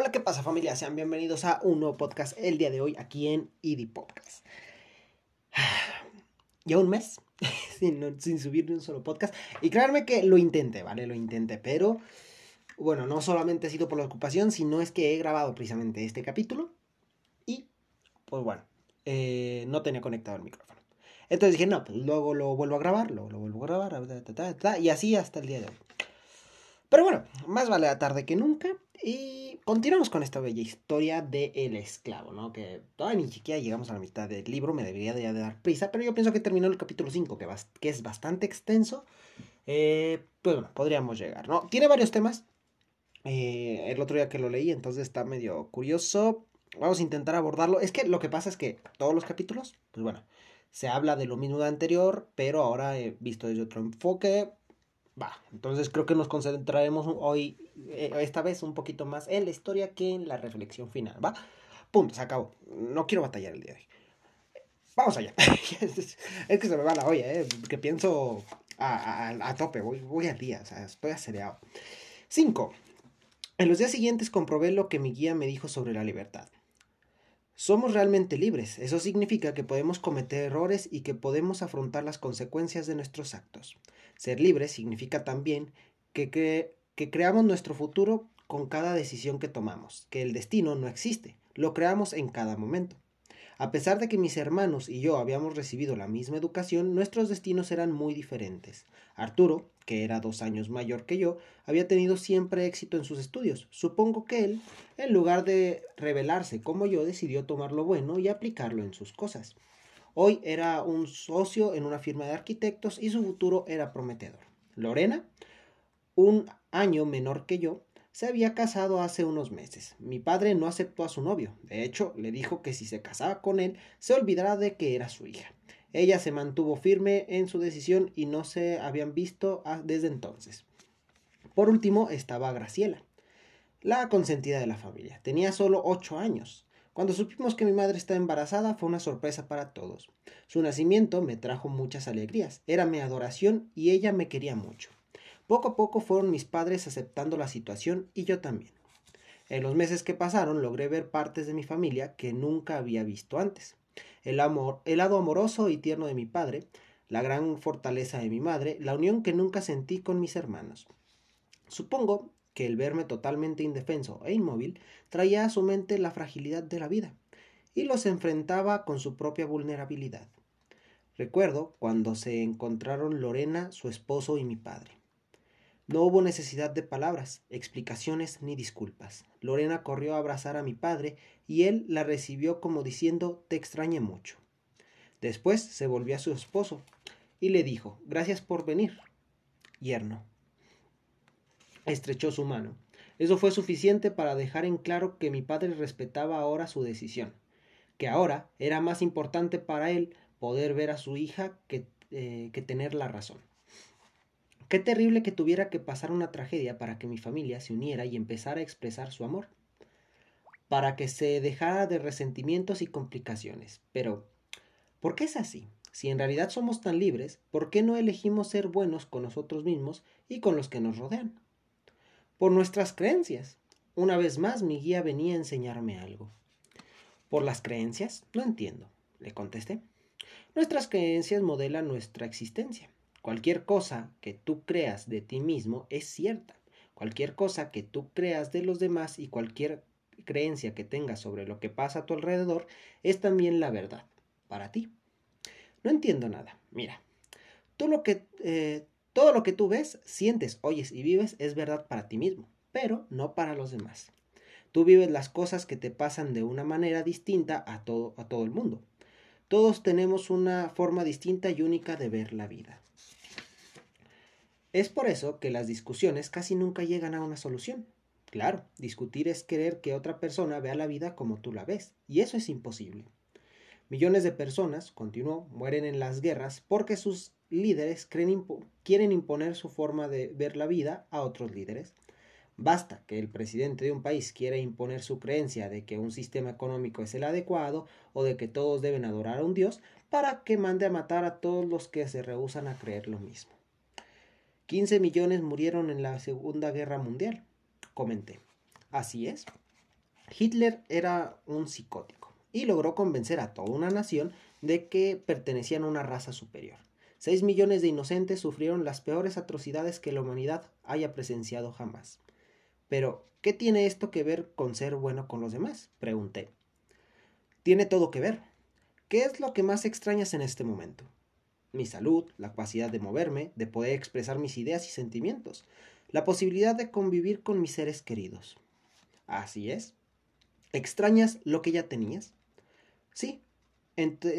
Hola, ¿qué pasa familia? Sean bienvenidos a un nuevo podcast el día de hoy aquí en ID Podcast. Ya un mes sin, subir ni un solo podcast. Y créanme que lo intenté, ¿vale? Lo intenté, pero bueno, no solamente ha sido por la ocupación, sino es que he grabado precisamente este capítulo y pues bueno, eh, no tenía conectado el micrófono. Entonces dije, no, pues luego lo vuelvo a grabar, luego lo vuelvo a grabar, y así hasta el día de hoy. Pero bueno, más vale la tarde que nunca. Y continuamos con esta bella historia de El Esclavo, ¿no? Que todavía ni siquiera llegamos a la mitad del libro, me debería de, dar prisa, pero yo pienso que terminó el capítulo 5, que, que es bastante extenso. Eh, pues bueno, podríamos llegar, ¿no? Tiene varios temas. Eh, el otro día que lo leí, entonces está medio curioso. Vamos a intentar abordarlo. Es que lo que pasa es que todos los capítulos, pues bueno, se habla de lo mismo de anterior, pero ahora he visto desde otro enfoque. Va, entonces creo que nos concentraremos hoy, eh, esta vez, un poquito más en la historia que en la reflexión final, ¿va? Punto, se acabó. No quiero batallar el día de hoy. Vamos allá. es que se me va la olla, ¿eh? Que pienso a, tope, voy, voy al día, o sea, estoy acereado. 5. En los días siguientes comprobé lo que mi guía me dijo sobre la libertad. Somos realmente libres. Eso significa que podemos cometer errores y que podemos afrontar las consecuencias de nuestros actos. Ser libres significa también que, que, creamos nuestro futuro con cada decisión que tomamos, que el destino no existe, lo creamos en cada momento. A pesar de que mis hermanos y yo habíamos recibido la misma educación, nuestros destinos eran muy diferentes. Arturo, que era dos años mayor que yo, había tenido siempre éxito en sus estudios. Supongo que él, en lugar de rebelarse como yo, decidió tomar lo bueno y aplicarlo en sus cosas. Hoy era un socio en una firma de arquitectos y su futuro era prometedor. Lorena, un año menor que yo, se había casado hace unos meses. Mi padre no aceptó a su novio. De hecho, le dijo que si se casaba con él, se olvidara de que era su hija. Ella se mantuvo firme en su decisión y no se habían visto desde entonces. Por último estaba Graciela, la consentida de la familia. Tenía solo ocho años. Cuando supimos que mi madre estaba embarazada fue una sorpresa para todos. Su nacimiento me trajo muchas alegrías. Era mi adoración y ella me quería mucho. Poco a poco fueron mis padres aceptando la situación y yo también. En los meses que pasaron logré ver partes de mi familia que nunca había visto antes. El amor, el lado amoroso y tierno de mi padre, la gran fortaleza de mi madre, la unión que nunca sentí con mis hermanos. Supongo que el verme totalmente indefenso e inmóvil traía a su mente la fragilidad de la vida y los enfrentaba con su propia vulnerabilidad. Recuerdo cuando se encontraron Lorena, su esposo y mi padre. No hubo necesidad de palabras, explicaciones ni disculpas. Lorena corrió a abrazar a mi padre y él la recibió como diciendo te extrañé mucho. Después se volvió a su esposo y le dijo gracias por venir. Yerno. Estrechó su mano. Eso fue suficiente para dejar en claro que mi padre respetaba ahora su decisión, que ahora era más importante para él poder ver a su hija que, eh, que tener la razón. Qué terrible que tuviera que pasar una tragedia para que mi familia se uniera y empezara a expresar su amor, para que se dejara de resentimientos y complicaciones. Pero, ¿por qué es así? Si en realidad somos tan libres, ¿por qué no elegimos ser buenos con nosotros mismos y con los que nos rodean? Por nuestras creencias. Una vez más mi guía venía a enseñarme algo. ¿Por las creencias? No entiendo, le contesté. Nuestras creencias modelan nuestra existencia. Cualquier cosa que tú creas de ti mismo es cierta. Cualquier cosa que tú creas de los demás y cualquier creencia que tengas sobre lo que pasa a tu alrededor es también la verdad para ti. No entiendo nada. Mira, tú lo que, eh, todo lo que tú ves, sientes, oyes y vives es verdad para ti mismo, pero no para los demás. Tú vives las cosas que te pasan de una manera distinta a todo, a todo el mundo. Todos tenemos una forma distinta y única de ver la vida. Es por eso que las discusiones casi nunca llegan a una solución. Claro, discutir es querer que otra persona vea la vida como tú la ves, y eso es imposible. Millones de personas, continuó, mueren en las guerras porque sus líderes quieren imponer su forma de ver la vida a otros líderes. Basta que el presidente de un país quiera imponer su creencia de que un sistema económico es el adecuado o de que todos deben adorar a un dios para que mande a matar a todos los que se rehusan a creer lo mismo. 15 millones murieron en la Segunda Guerra Mundial, comenté. Así es. Hitler era un psicótico y logró convencer a toda una nación de que pertenecían a una raza superior. Seis millones de inocentes sufrieron las peores atrocidades que la humanidad haya presenciado jamás. Pero, ¿qué tiene esto que ver con ser bueno con los demás? Pregunté. Tiene todo que ver. ¿Qué es lo que más extrañas en este momento? Mi salud, la capacidad de moverme, de poder expresar mis ideas y sentimientos, la posibilidad de convivir con mis seres queridos. Así es. ¿Extrañas lo que ya tenías? Sí.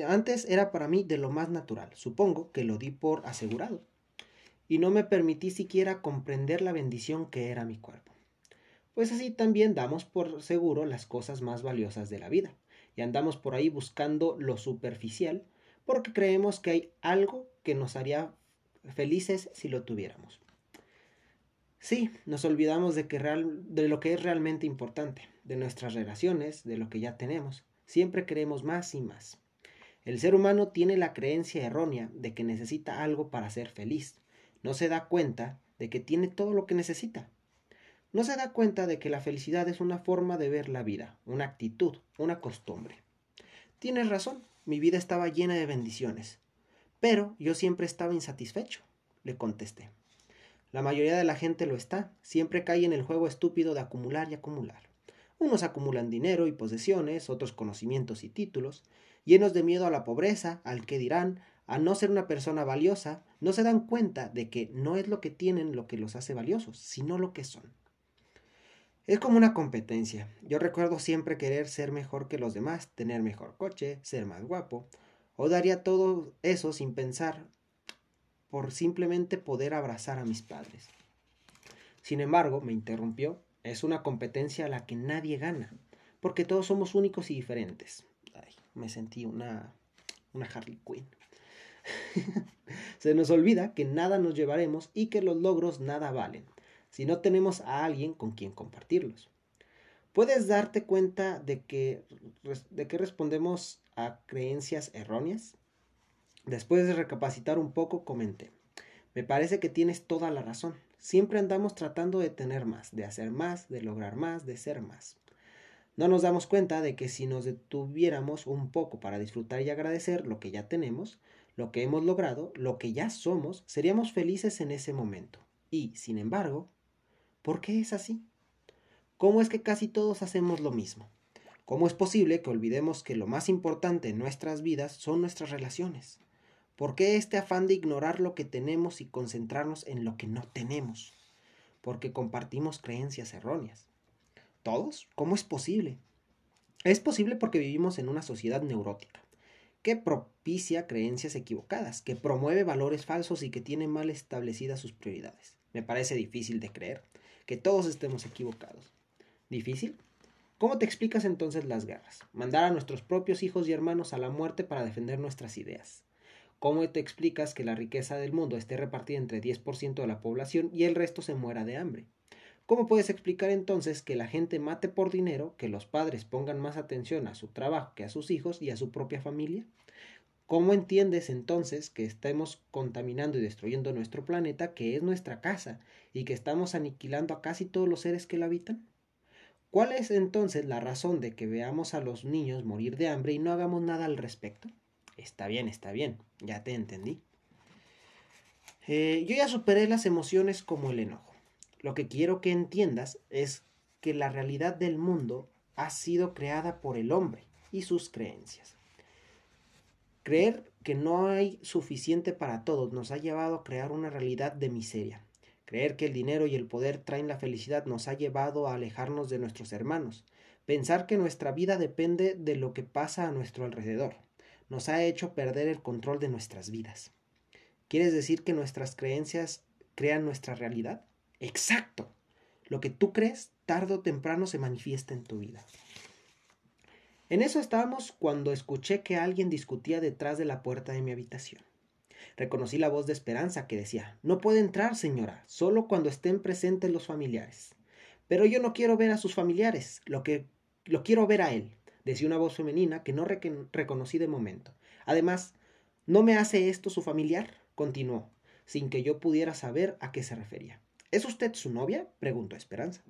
antes era para mí de lo más natural. Supongo que lo di por asegurado. Y no me permití siquiera comprender la bendición que era mi cuerpo. Pues así también damos por seguro las cosas más valiosas de la vida. Y andamos por ahí buscando lo superficial porque creemos que hay algo que nos haría felices si lo tuviéramos. Sí, nos olvidamos de, que de lo que es realmente importante, de nuestras relaciones, de lo que ya tenemos. Siempre queremos más y más. El ser humano tiene la creencia errónea de que necesita algo para ser feliz. No se da cuenta de que tiene todo lo que necesita. No se da cuenta de que la felicidad es una forma de ver la vida, una actitud, una costumbre. Tienes razón, mi vida estaba llena de bendiciones. Pero yo siempre estaba insatisfecho, le contesté. La mayoría de la gente lo está, siempre cae en el juego estúpido de acumular y acumular. Unos acumulan dinero y posesiones, otros conocimientos y títulos, llenos de miedo a la pobreza, al que dirán, a no ser una persona valiosa, no se dan cuenta de que no es lo que tienen lo que los hace valiosos, sino lo que son. Es como una competencia. Yo recuerdo siempre querer ser mejor que los demás, tener mejor coche, ser más guapo, o daría todo eso sin pensar por simplemente poder abrazar a mis padres. Sin embargo, me interrumpió, es una competencia a la que nadie gana, porque todos somos únicos y diferentes. Ay, me sentí una, una Harley Quinn. Se nos olvida que nada nos llevaremos y que los logros nada valen, si no tenemos a alguien con quien compartirlos. ¿Puedes darte cuenta de que, de que respondemos a creencias erróneas? Después de recapacitar un poco, comenté. Me parece que tienes toda la razón. Siempre andamos tratando de tener más, de hacer más, de lograr más, de ser más. No nos damos cuenta de que si nos detuviéramos un poco para disfrutar y agradecer lo que ya tenemos, lo que hemos logrado, lo que ya somos, seríamos felices en ese momento. Y, sin embargo, ¿por qué es así? ¿Cómo es que casi todos hacemos lo mismo? ¿Cómo es posible que olvidemos que lo más importante en nuestras vidas son nuestras relaciones? ¿Por qué este afán de ignorar lo que tenemos y concentrarnos en lo que no tenemos? Porque compartimos creencias erróneas. ¿Todos? ¿Cómo es posible? Es posible porque vivimos en una sociedad neurótica, que propicia creencias equivocadas, que promueve valores falsos y que tiene mal establecidas sus prioridades. Me parece difícil de creer que todos estemos equivocados. ¿Difícil? ¿Cómo te explicas entonces las guerras? Mandar a nuestros propios hijos y hermanos a la muerte para defender nuestras ideas. ¿Cómo te explicas que la riqueza del mundo esté repartida entre 10% de la población y el resto se muera de hambre? ¿Cómo puedes explicar entonces que la gente mate por dinero, que los padres pongan más atención a su trabajo que a sus hijos y a su propia familia? ¿Cómo entiendes entonces que estemos contaminando y destruyendo nuestro planeta, que es nuestra casa, y que estamos aniquilando a casi todos los seres que la habitan? ¿Cuál es entonces la razón de que veamos a los niños morir de hambre y no hagamos nada al respecto? Está bien, está bien, ya te entendí. Eh, yo ya superé las emociones como el enojo. Lo que quiero que entiendas es que la realidad del mundo ha sido creada por el hombre y sus creencias. Creer que no hay suficiente para todos nos ha llevado a crear una realidad de miseria. Creer que el dinero y el poder traen la felicidad nos ha llevado a alejarnos de nuestros hermanos. Pensar que nuestra vida depende de lo que pasa a nuestro alrededor nos ha hecho perder el control de nuestras vidas. ¿Quieres decir que nuestras creencias crean nuestra realidad? Exacto. Lo que tú crees, tarde o temprano se manifiesta en tu vida. En eso estábamos cuando escuché que alguien discutía detrás de la puerta de mi habitación. Reconocí la voz de Esperanza que decía, No puede entrar, señora, solo cuando estén presentes los familiares. Pero yo no quiero ver a sus familiares, lo que lo quiero ver a él decía una voz femenina que no reconocí de momento. Además, ¿no me hace esto su familiar? continuó, sin que yo pudiera saber a qué se refería. ¿Es usted su novia? preguntó Esperanza.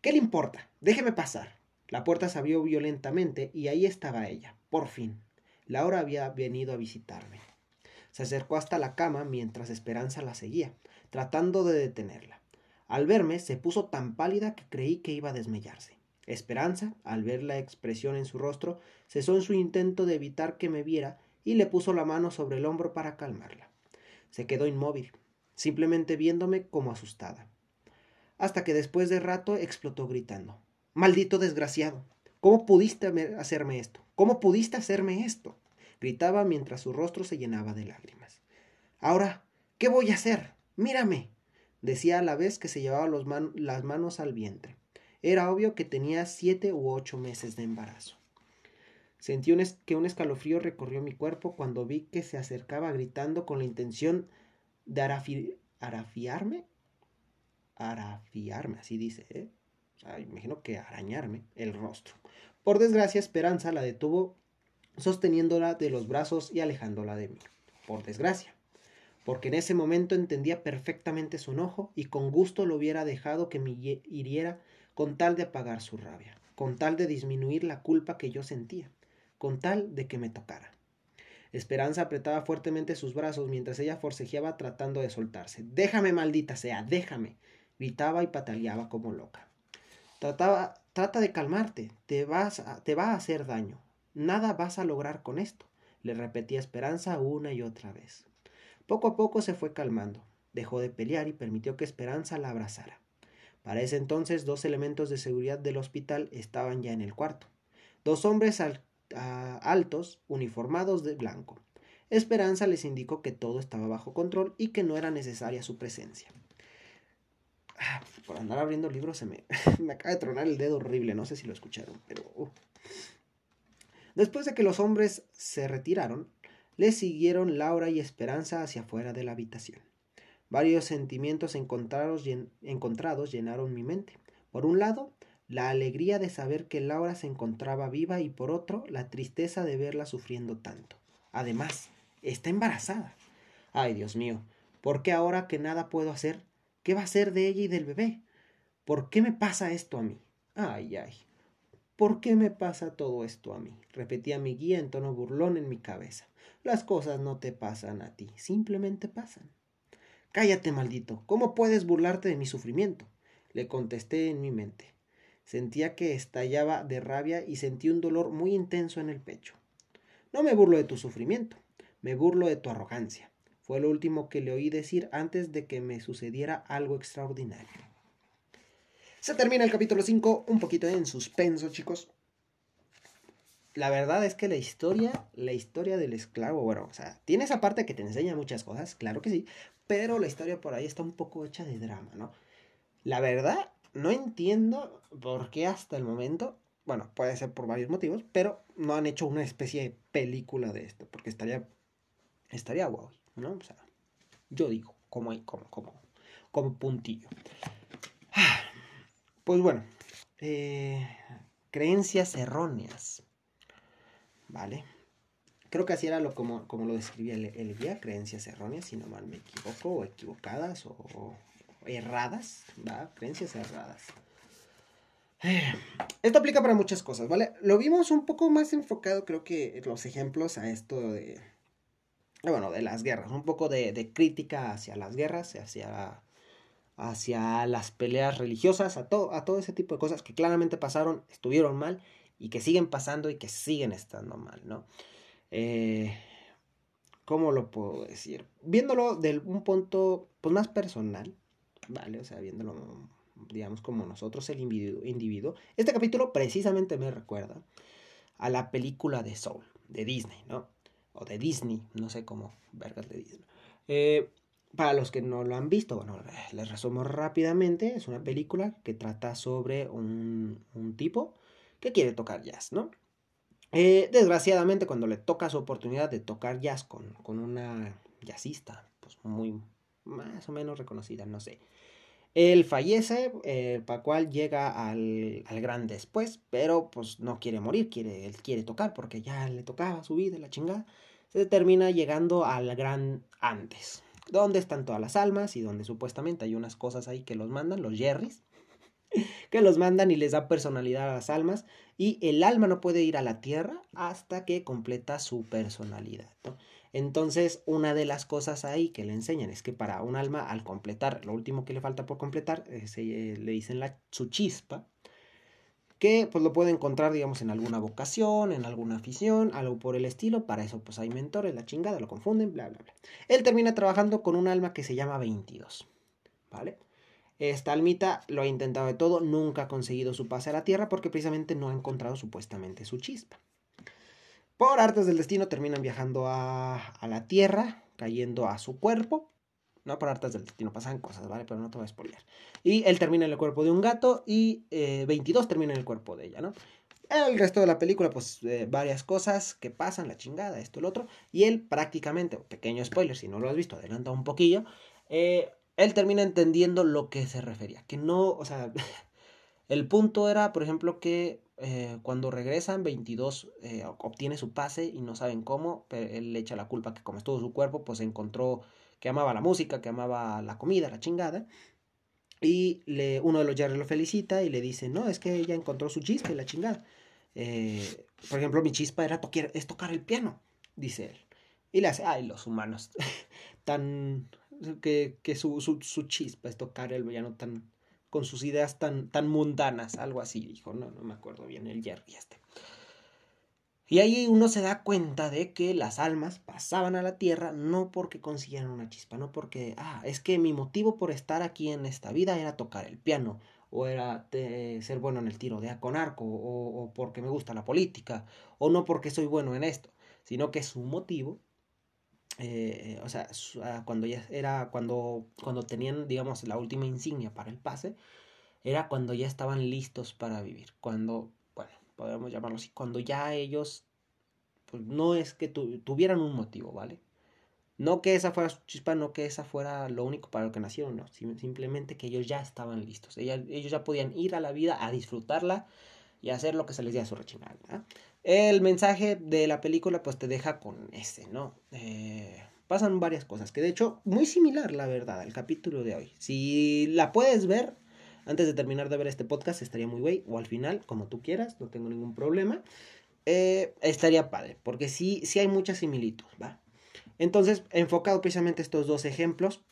¿Qué le importa? Déjeme pasar, La puerta se abrió violentamente y ahí estaba ella, por fin. Laura había venido a visitarme. Se acercó hasta la cama mientras Esperanza la seguía, tratando de detenerla. Al verme se puso tan pálida que creí que iba a desmayarse. Esperanza, al ver la expresión en su rostro, cesó en su intento de evitar que me viera y le puso la mano sobre el hombro para calmarla. Se quedó inmóvil, simplemente viéndome como asustada. Hasta que después de rato explotó gritando. Maldito desgraciado. ¿Cómo pudiste hacerme esto? ¿Cómo pudiste hacerme esto? gritaba mientras su rostro se llenaba de lágrimas. Ahora, ¿qué voy a hacer? Mírame. decía a la vez que se llevaba las manos al vientre. Era obvio que tenía siete u ocho meses de embarazo. Sentí que un escalofrío recorrió mi cuerpo cuando vi que se acercaba gritando con la intención de arafiarme. Arafiarme, así dice, ¿eh? imagino que arañarme el rostro. Por desgracia, Esperanza la detuvo sosteniéndola de los brazos y alejándola de mí. Por desgracia. Porque en ese momento entendía perfectamente su enojo y con gusto lo hubiera dejado que me hiriera con tal de apagar su rabia, con tal de disminuir la culpa que yo sentía, con tal de que me tocara. Esperanza apretaba fuertemente sus brazos mientras ella forcejeaba tratando de soltarse. Déjame, maldita sea, déjame. gritaba y pataleaba como loca. Trataba, trata de calmarte, te, vas te va a hacer daño. Nada vas a lograr con esto, le repetía Esperanza una y otra vez. Poco a poco se fue calmando, dejó de pelear y permitió que Esperanza la abrazara. Para ese entonces dos elementos de seguridad del hospital estaban ya en el cuarto. Dos hombres altos, uniformados de blanco. Esperanza les indicó que todo estaba bajo control y que no era necesaria su presencia. Ah, por andar abriendo libros se me, acaba de tronar el dedo horrible, no sé si lo escucharon, pero... Uh. Después de que los hombres se retiraron, le siguieron Laura y Esperanza hacia afuera de la habitación. Varios sentimientos encontrados, llenaron mi mente. Por un lado, la alegría de saber que Laura se encontraba viva y por otro, la tristeza de verla sufriendo tanto. Además, está embarazada. Ay, Dios mío, ¿por qué ahora que nada puedo hacer? ¿Qué va a ser de ella y del bebé? ¿Por qué me pasa esto a mí? Ay, ay. ¿Por qué me pasa todo esto a mí? repetía mi guía en tono burlón en mi cabeza. Las cosas no te pasan a ti, simplemente pasan. Cállate, maldito. ¿Cómo puedes burlarte de mi sufrimiento? le contesté en mi mente. Sentía que estallaba de rabia y sentí un dolor muy intenso en el pecho. No me burlo de tu sufrimiento, me burlo de tu arrogancia. Fue lo último que le oí decir antes de que me sucediera algo extraordinario. Se termina el capítulo 5, un poquito en suspenso, chicos. La verdad es que la historia, la historia del esclavo, bueno, o sea, tiene esa parte que te enseña muchas cosas, claro que sí, pero la historia por ahí está un poco hecha de drama, ¿no? La verdad, no entiendo por qué hasta el momento, bueno, puede ser por varios motivos, pero no han hecho una especie de película de esto, porque estaría, estaría guau, ¿no? O sea, yo digo, como, como, como, como puntillo. Pues bueno, eh, creencias erróneas. ¿Vale? Creo que así era lo, como, como lo describía el, guía, creencias erróneas, si no mal me equivoco, o equivocadas, o, erradas, ¿va? Creencias erradas. Esto aplica para muchas cosas, ¿vale? Lo vimos un poco más enfocado, creo que los ejemplos a esto de, bueno, de las guerras, un poco de, de crítica hacia las guerras, hacia hacia las peleas religiosas, a todo, a todo ese tipo de cosas que claramente pasaron, estuvieron mal y que siguen pasando y que siguen estando mal, ¿no? Eh, ¿Cómo lo puedo decir? Viéndolo de un punto pues, más personal, ¿vale? O sea, viéndolo, digamos, como nosotros, el individuo. Este capítulo precisamente me recuerda a la película de Soul, de Disney, ¿no? O de Disney, no sé cómo, vergas de Disney. Eh, para los que no lo han visto, bueno, les resumo rápidamente. Es una película que trata sobre un, tipo que quiere tocar jazz, ¿no? Eh, desgraciadamente, cuando le toca su oportunidad de tocar jazz con, una jazzista, pues muy más o menos reconocida, no sé. Él fallece, eh, para cual llega al, al, gran después, pero pues no quiere morir, quiere, él quiere tocar porque ya le tocaba su vida, la chingada. Se termina llegando al gran antes, donde están todas las almas y donde supuestamente hay unas cosas ahí que los mandan, los Jerrys. Que los mandan y les da personalidad a las almas y el alma no puede ir a la tierra hasta que completa su personalidad. Entonces, una de las cosas ahí que le enseñan es que para un alma, al completar, lo último que le falta por completar, eh, eh, le dicen la, su chispa, que pues lo puede encontrar, digamos, en alguna vocación, en alguna afición, algo por el estilo. Para eso, pues hay mentores, la chingada, lo confunden, bla, bla, bla. Él termina trabajando con un alma que se llama 22, ¿vale? Esta almita lo ha intentado de todo, nunca ha conseguido su pase a la Tierra porque precisamente no ha encontrado supuestamente su chispa. Por artes del destino terminan viajando a, la Tierra, cayendo a su cuerpo. No por artes del destino, pasan cosas, ¿vale? Pero no te voy a spoilear. Y él termina en el cuerpo de un gato y 22 eh, termina en el cuerpo de ella, ¿no? El resto de la película, pues eh, varias cosas que pasan, la chingada, esto, el otro. Y él prácticamente, pequeño spoiler, si no lo has visto, adelanta un poquillo. Eh, él termina entendiendo lo que se refería. Que no, o sea, el punto era, por ejemplo, que eh, cuando regresan, 22 eh, obtiene su pase y no saben cómo, pero él le echa la culpa que como estuvo su cuerpo, pues encontró que amaba la música, que amaba la comida, la chingada. Y le, uno de los Jerry lo felicita y le dice, no, es que ella encontró su chispa y la chingada. Eh, por ejemplo, mi chispa era es tocar el piano, dice él. Y le hace, ay, los humanos, tan que, que su, su, su, chispa es tocar el villano tan con sus ideas tan, tan mundanas, algo así dijo, no, no me acuerdo bien el Jerry este. Y ahí uno se da cuenta de que las almas pasaban a la tierra no porque consiguieran una chispa, no porque, ah, es que mi motivo por estar aquí en esta vida era tocar el piano, o era ser bueno en el tiro de con arco, o, o porque me gusta la política, o no porque soy bueno en esto, sino que su motivo eh, o sea, ah, cuando ya era, cuando, cuando tenían, digamos, la última insignia para el pase, era cuando ya estaban listos para vivir, cuando, bueno, podemos llamarlo así, cuando ya ellos, pues no es que tuvieran un motivo, ¿vale? No que esa fuera su chispa, no que esa fuera lo único para lo que nacieron, no, simplemente que ellos ya estaban listos, ellos ya podían ir a la vida a disfrutarla y hacer lo que se les diera su rechingada. El mensaje de la película pues te deja con ese, ¿no? Eh, pasan varias cosas, que de hecho muy similar la verdad al capítulo de hoy. Si la puedes ver antes de terminar de ver este podcast estaría muy güey, o al final, como tú quieras, no tengo ningún problema. Eh, estaría padre, porque sí, sí hay mucha similitud, ¿va? Entonces, enfocado precisamente estos dos ejemplos,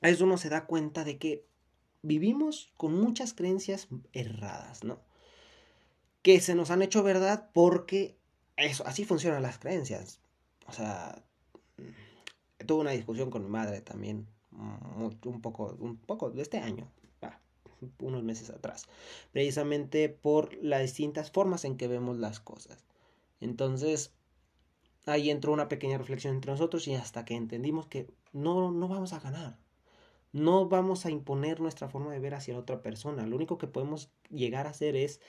a eso uno se da cuenta de que vivimos con muchas creencias erradas, ¿no? Que se nos han hecho verdad porque eso, así funcionan las creencias. O sea, tuve una discusión con mi madre también, un poco, un poco de este año, unos meses atrás, precisamente por las distintas formas en que vemos las cosas. Entonces, ahí entró una pequeña reflexión entre nosotros y hasta que entendimos que no, no vamos a ganar. No vamos a imponer nuestra forma de ver hacia la otra persona. Lo único que podemos llegar a hacer es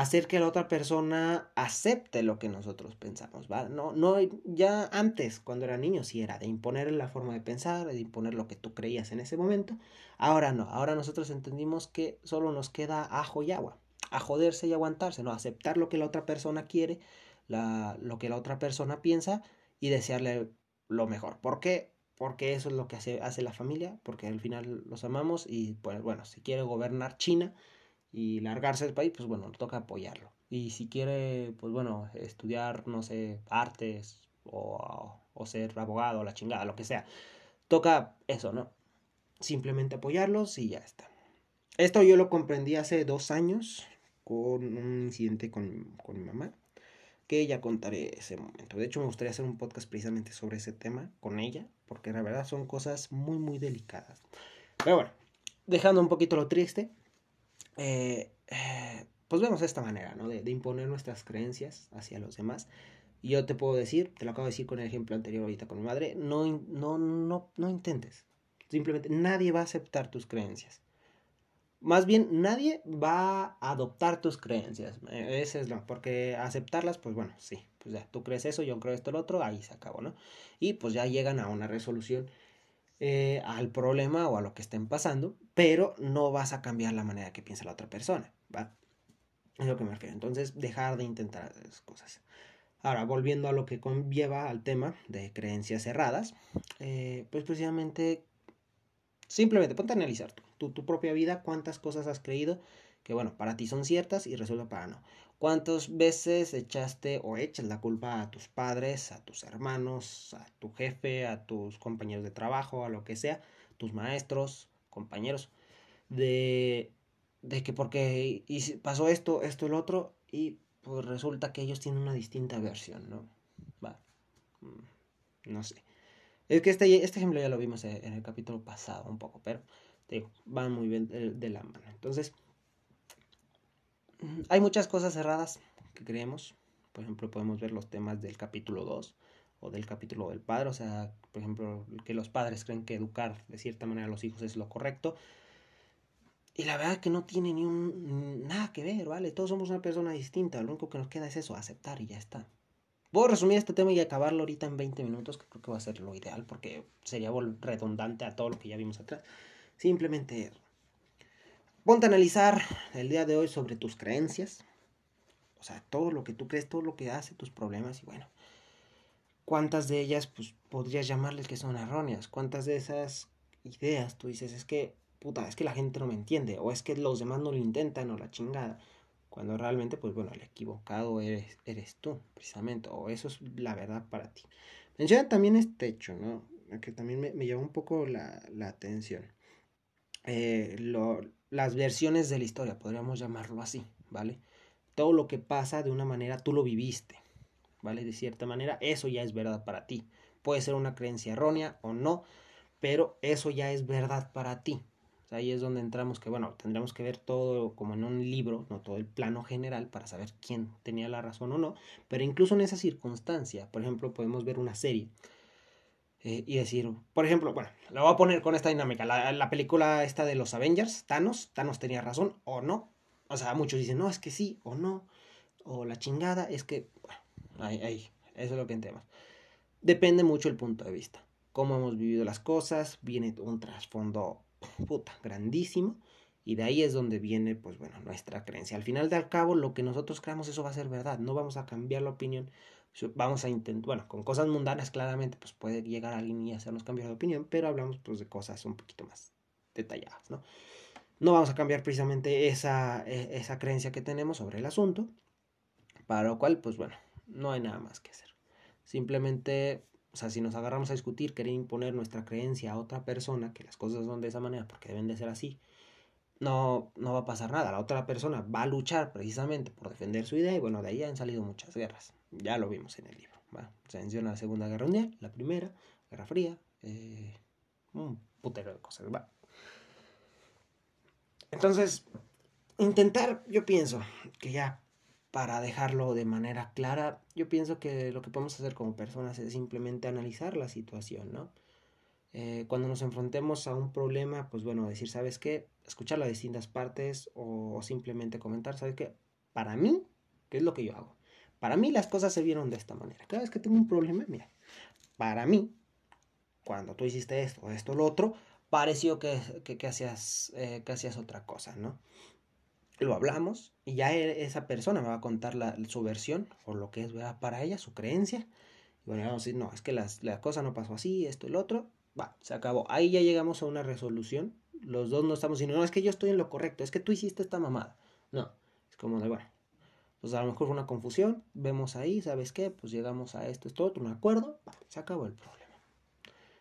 hacer que la otra persona acepte lo que nosotros pensamos. No, no, ya antes, cuando era niño, sí era de imponer la forma de pensar, de imponer lo que tú creías en ese momento. Ahora no, ahora nosotros entendimos que solo nos queda ajo y agua, a joderse y aguantarse, ¿no? Aceptar lo que la otra persona quiere, lo que la otra persona piensa y desearle lo mejor. ¿Por qué? Porque eso es lo que hace, hace la familia, porque al final los amamos y pues bueno, si quiere gobernar China, y largarse del país, pues bueno, toca apoyarlo. Y si quiere, pues bueno, estudiar, no sé, artes o, o ser abogado, la chingada, lo que sea, toca eso, ¿no? Simplemente apoyarlos y ya está. Esto yo lo comprendí hace dos años con un incidente con, con mi mamá, que ya contaré ese momento. De hecho, me gustaría hacer un podcast precisamente sobre ese tema con ella, porque la verdad son cosas muy, muy delicadas. Pero bueno, dejando un poquito lo triste, eh, eh, pues vemos esta manera, ¿no? De, imponer nuestras creencias hacia los demás. Y yo te puedo decir, te lo acabo de decir con el ejemplo anterior ahorita con mi madre, no, no, no, no intentes. Simplemente nadie va a aceptar tus creencias. Más bien, nadie va a adoptar tus creencias. E, ese es lo, porque aceptarlas, pues bueno, sí. Pues ya, tú crees eso, yo creo esto, el otro, ahí se acabó, ¿no? Y pues ya llegan a una resolución eh, al problema o a lo que estén pasando, pero no vas a cambiar la manera que piensa la otra persona, ¿va? Es lo que me refiero. Entonces, dejar de intentar esas cosas. Ahora, volviendo a lo que conlleva al tema de creencias cerradas, eh, pues precisamente Simplemente ponte a analizar tu, tu propia vida, cuántas cosas has creído que, bueno, para ti son ciertas y resulta para no. ¿Cuántas veces echaste o echas la culpa a tus padres, a tus hermanos, a tu jefe, a tus compañeros de trabajo, a lo que sea, tus maestros, compañeros, de, de que porque pasó esto, esto, el otro, y pues resulta que ellos tienen una distinta versión, ¿no? Va. Mm, no sé. Es que este, este ejemplo ya lo vimos en el capítulo pasado un poco, pero te digo, van muy bien de, la mano. Entonces, hay muchas cosas cerradas que creemos. Por ejemplo, podemos ver los temas del capítulo 2 o del capítulo del padre. O sea, por ejemplo, que los padres creen que educar de cierta manera a los hijos es lo correcto. Y la verdad es que no tiene ni un nada que ver, ¿vale? Todos somos una persona distinta. Lo único que nos queda es eso, aceptar y ya está. Puedo resumir este tema y acabarlo ahorita en 20 minutos, que creo que va a ser lo ideal, porque sería redundante a todo lo que ya vimos atrás. Simplemente ponte a analizar el día de hoy sobre tus creencias. O sea, todo lo que tú crees, todo lo que hace, tus problemas y bueno. ¿Cuántas de ellas pues podrías llamarles que son erróneas? ¿Cuántas de esas ideas tú dices es que, puta, es que la gente no me entiende? O es que los demás no lo intentan o la chingada cuando realmente, pues bueno, el equivocado eres, eres tú, precisamente, o eso es la verdad para ti. Menciona también este hecho, ¿no? Que también me, me llevó un poco la, la atención. Eh, lo, las versiones de la historia, podríamos llamarlo así, ¿vale? Todo lo que pasa de una manera, tú lo viviste, ¿vale? De cierta manera, eso ya es verdad para ti. Puede ser una creencia errónea o no, pero eso ya es verdad para ti ahí es donde entramos que, bueno, tendremos que ver todo como en un libro, no todo el plano general para saber quién tenía la razón o no, pero incluso en esa circunstancia, por ejemplo, podemos ver una serie eh, y decir, por ejemplo, bueno, lo voy a poner con esta dinámica, la, película esta de los Avengers, Thanos, Thanos tenía razón o no, o sea, muchos dicen, no, es que sí o no, o la chingada, es que, bueno, ahí, ahí, eso es lo que entendemos. Depende mucho el punto de vista, cómo hemos vivido las cosas, viene un trasfondo puta, grandísimo. Y de ahí es donde viene, pues bueno, nuestra creencia. Al final de al cabo, lo que nosotros creamos, eso va a ser verdad. No vamos a cambiar la opinión. Vamos a intentar, bueno, con cosas mundanas, claramente, pues puede llegar alguien y hacernos cambiar de opinión, pero hablamos pues de cosas un poquito más detalladas, ¿no? No vamos a cambiar precisamente esa, e, esa creencia que tenemos sobre el asunto, para lo cual, pues bueno, no hay nada más que hacer. Simplemente o sea, si nos agarramos a discutir, querer imponer nuestra creencia a otra persona, que las cosas son de esa manera porque deben de ser así, no, no va a pasar nada. La otra persona va a luchar precisamente por defender su idea y bueno, de ahí han salido muchas guerras. Ya lo vimos en el libro. Se menciona la Segunda Guerra Mundial, la Primera, Guerra Fría, eh, un putero de cosas. Entonces, intentar, yo pienso que ya para dejarlo de manera clara, yo pienso que lo que podemos hacer como personas es simplemente analizar la situación, ¿no? Eh, cuando nos enfrentemos a un problema, pues bueno, decir, ¿sabes qué? Escuchar las distintas partes o, simplemente comentar, ¿sabes qué? Para mí, ¿qué es lo que yo hago? Para mí las cosas se vieron de esta manera. Cada vez que tengo un problema, mira, para mí, cuando tú hiciste esto, o esto, lo otro, pareció que, que, hacías, eh, que hacías otra cosa, ¿no? lo hablamos y ya e, esa persona me va a contar la, su versión o lo que es ¿verdad? para ella, su creencia. Y bueno, vamos a decir, no, es que las, la cosa no pasó así, esto lo otro. Va, se acabó. Ahí ya llegamos a una resolución. Los dos no estamos diciendo, no, es que yo estoy en lo correcto, es que tú hiciste esta mamada. No, es como de, bueno, pues a lo mejor fue una confusión, vemos ahí, ¿sabes qué? Pues llegamos a esto, esto, otro, un acuerdo, se acabó el problema.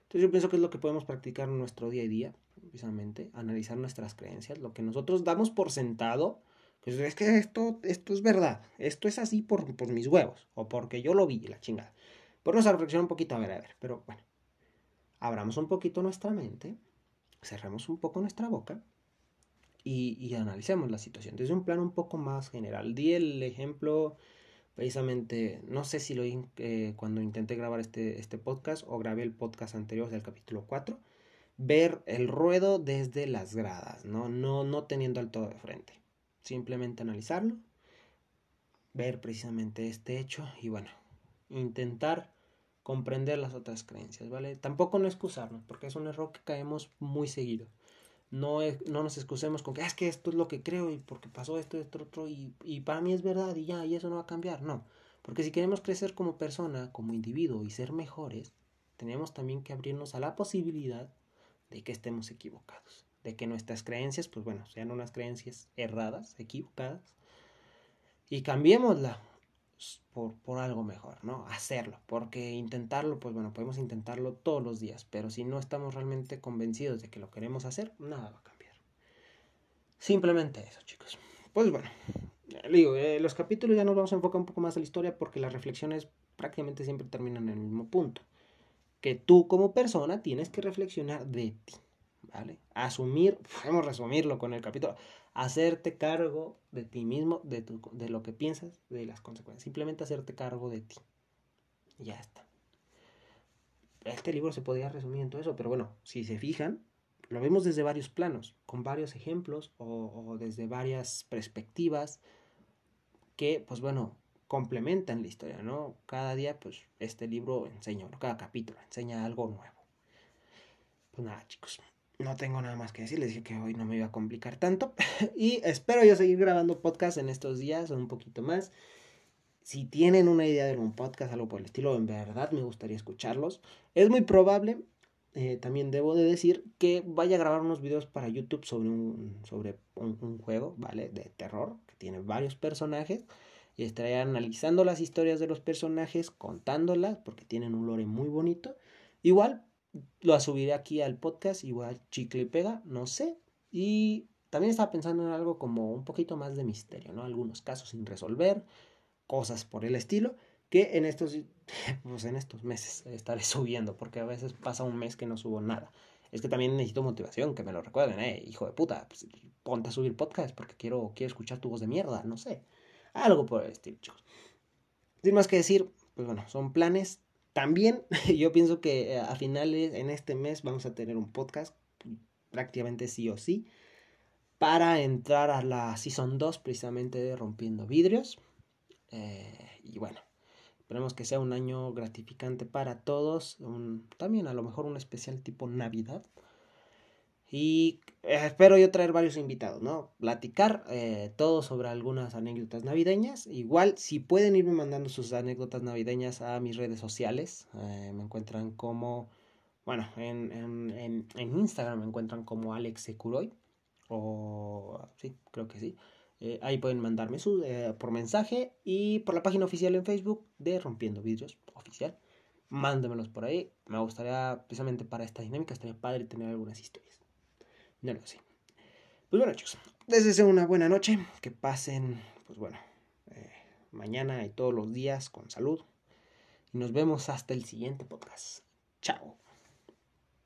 Entonces yo pienso que es lo que podemos practicar en nuestro día a día precisamente, analizar nuestras creencias, lo que nosotros damos por sentado, pues es que esto, esto es verdad, esto es así por, por mis huevos, o porque yo lo vi, la chingada. Ponernos a reflexionar un poquito, a ver, a ver, pero bueno, abramos un poquito nuestra mente, cerremos un poco nuestra boca y, analicemos la situación desde un plano un poco más general. Di el ejemplo precisamente, no sé si lo eh, cuando intenté grabar este, este podcast o grabé el podcast anterior del capítulo 4, ver el ruedo desde las gradas, ¿no? No, no teniendo el todo de frente. Simplemente analizarlo, ver precisamente este hecho y bueno, intentar comprender las otras creencias, ¿vale? Tampoco no excusarnos, porque es un error que caemos muy seguido. No, no nos excusemos con que ah, es que esto es lo que creo y porque pasó esto, esto, otro, y, y para mí es verdad y ya, y eso no va a cambiar. No, porque si queremos crecer como persona, como individuo y ser mejores, tenemos también que abrirnos a la posibilidad de que estemos equivocados, de que nuestras creencias, pues bueno, sean unas creencias erradas, equivocadas, y cambiémosla por, por algo mejor, ¿no? Hacerlo, porque intentarlo, pues bueno, podemos intentarlo todos los días, pero si no estamos realmente convencidos de que lo queremos hacer, nada va a cambiar. Simplemente eso, chicos. Pues bueno, digo, eh, los capítulos ya nos vamos a enfocar un poco más a la historia porque las reflexiones prácticamente siempre terminan en el mismo punto. Que tú como persona tienes que reflexionar de ti, ¿vale? Asumir, podemos resumirlo con el capítulo, hacerte cargo de ti mismo, de, tu, de lo que piensas, de las consecuencias. Simplemente hacerte cargo de ti. Ya está. Este libro se podría resumir en todo eso, pero bueno, si se fijan, lo vemos desde varios planos, con varios ejemplos o, o desde varias perspectivas que, pues bueno, complementan la historia, ¿no? Cada día, pues, este libro enseña, cada capítulo enseña algo nuevo. Pues nada, chicos, no tengo nada más que decir. Les dije que hoy no me iba a complicar tanto. y espero yo seguir grabando podcast en estos días o un poquito más. Si tienen una idea de un podcast, algo por el estilo, en verdad me gustaría escucharlos. Es muy probable, eh, también debo de decir, que vaya a grabar unos videos para YouTube sobre un, sobre un, un juego, ¿vale? De terror, que tiene varios personajes y estaré analizando las historias de los personajes, contándolas, porque tienen un lore muy bonito. Igual lo subiré aquí al podcast, igual chicle y pega, no sé. Y también estaba pensando en algo como un poquito más de misterio, ¿no? Algunos casos sin resolver, cosas por el estilo, que en estos, pues en estos meses estaré subiendo, porque a veces pasa un mes que no subo nada. Es que también necesito motivación, que me lo recuerden, eh, hijo de puta, pues, ponte a subir podcast porque quiero, quiero escuchar tu voz de mierda, no sé. Algo por el estilo, chicos. Sin más que decir, pues bueno, son planes. También yo pienso que eh, a finales, en este mes, vamos a tener un podcast, prácticamente sí o sí, para entrar a la Season 2, precisamente de Rompiendo Vidrios. Eh, y bueno, esperemos que sea un año gratificante para todos. Un, también a lo mejor un especial tipo Navidad. Y eh, espero yo traer varios invitados, ¿no? Platicar eh, todo sobre algunas anécdotas navideñas. Igual, si pueden irme mandando sus anécdotas navideñas a mis redes sociales, eh, me encuentran como, bueno, en, en, en, Instagram me encuentran como Alex Securoy. O, sí, creo que sí. Eh, ahí pueden mandarme su, por mensaje y por la página oficial en Facebook de Rompiendo Vidrios Oficial. Mándemelos por ahí. Me gustaría, precisamente para esta dinámica, estaría padre tener algunas historias. No lo sé. Pues bueno, chicos, les una buena noche. Que pasen, pues bueno, eh, mañana y todos los días con salud. Y nos vemos hasta el siguiente podcast. Chao.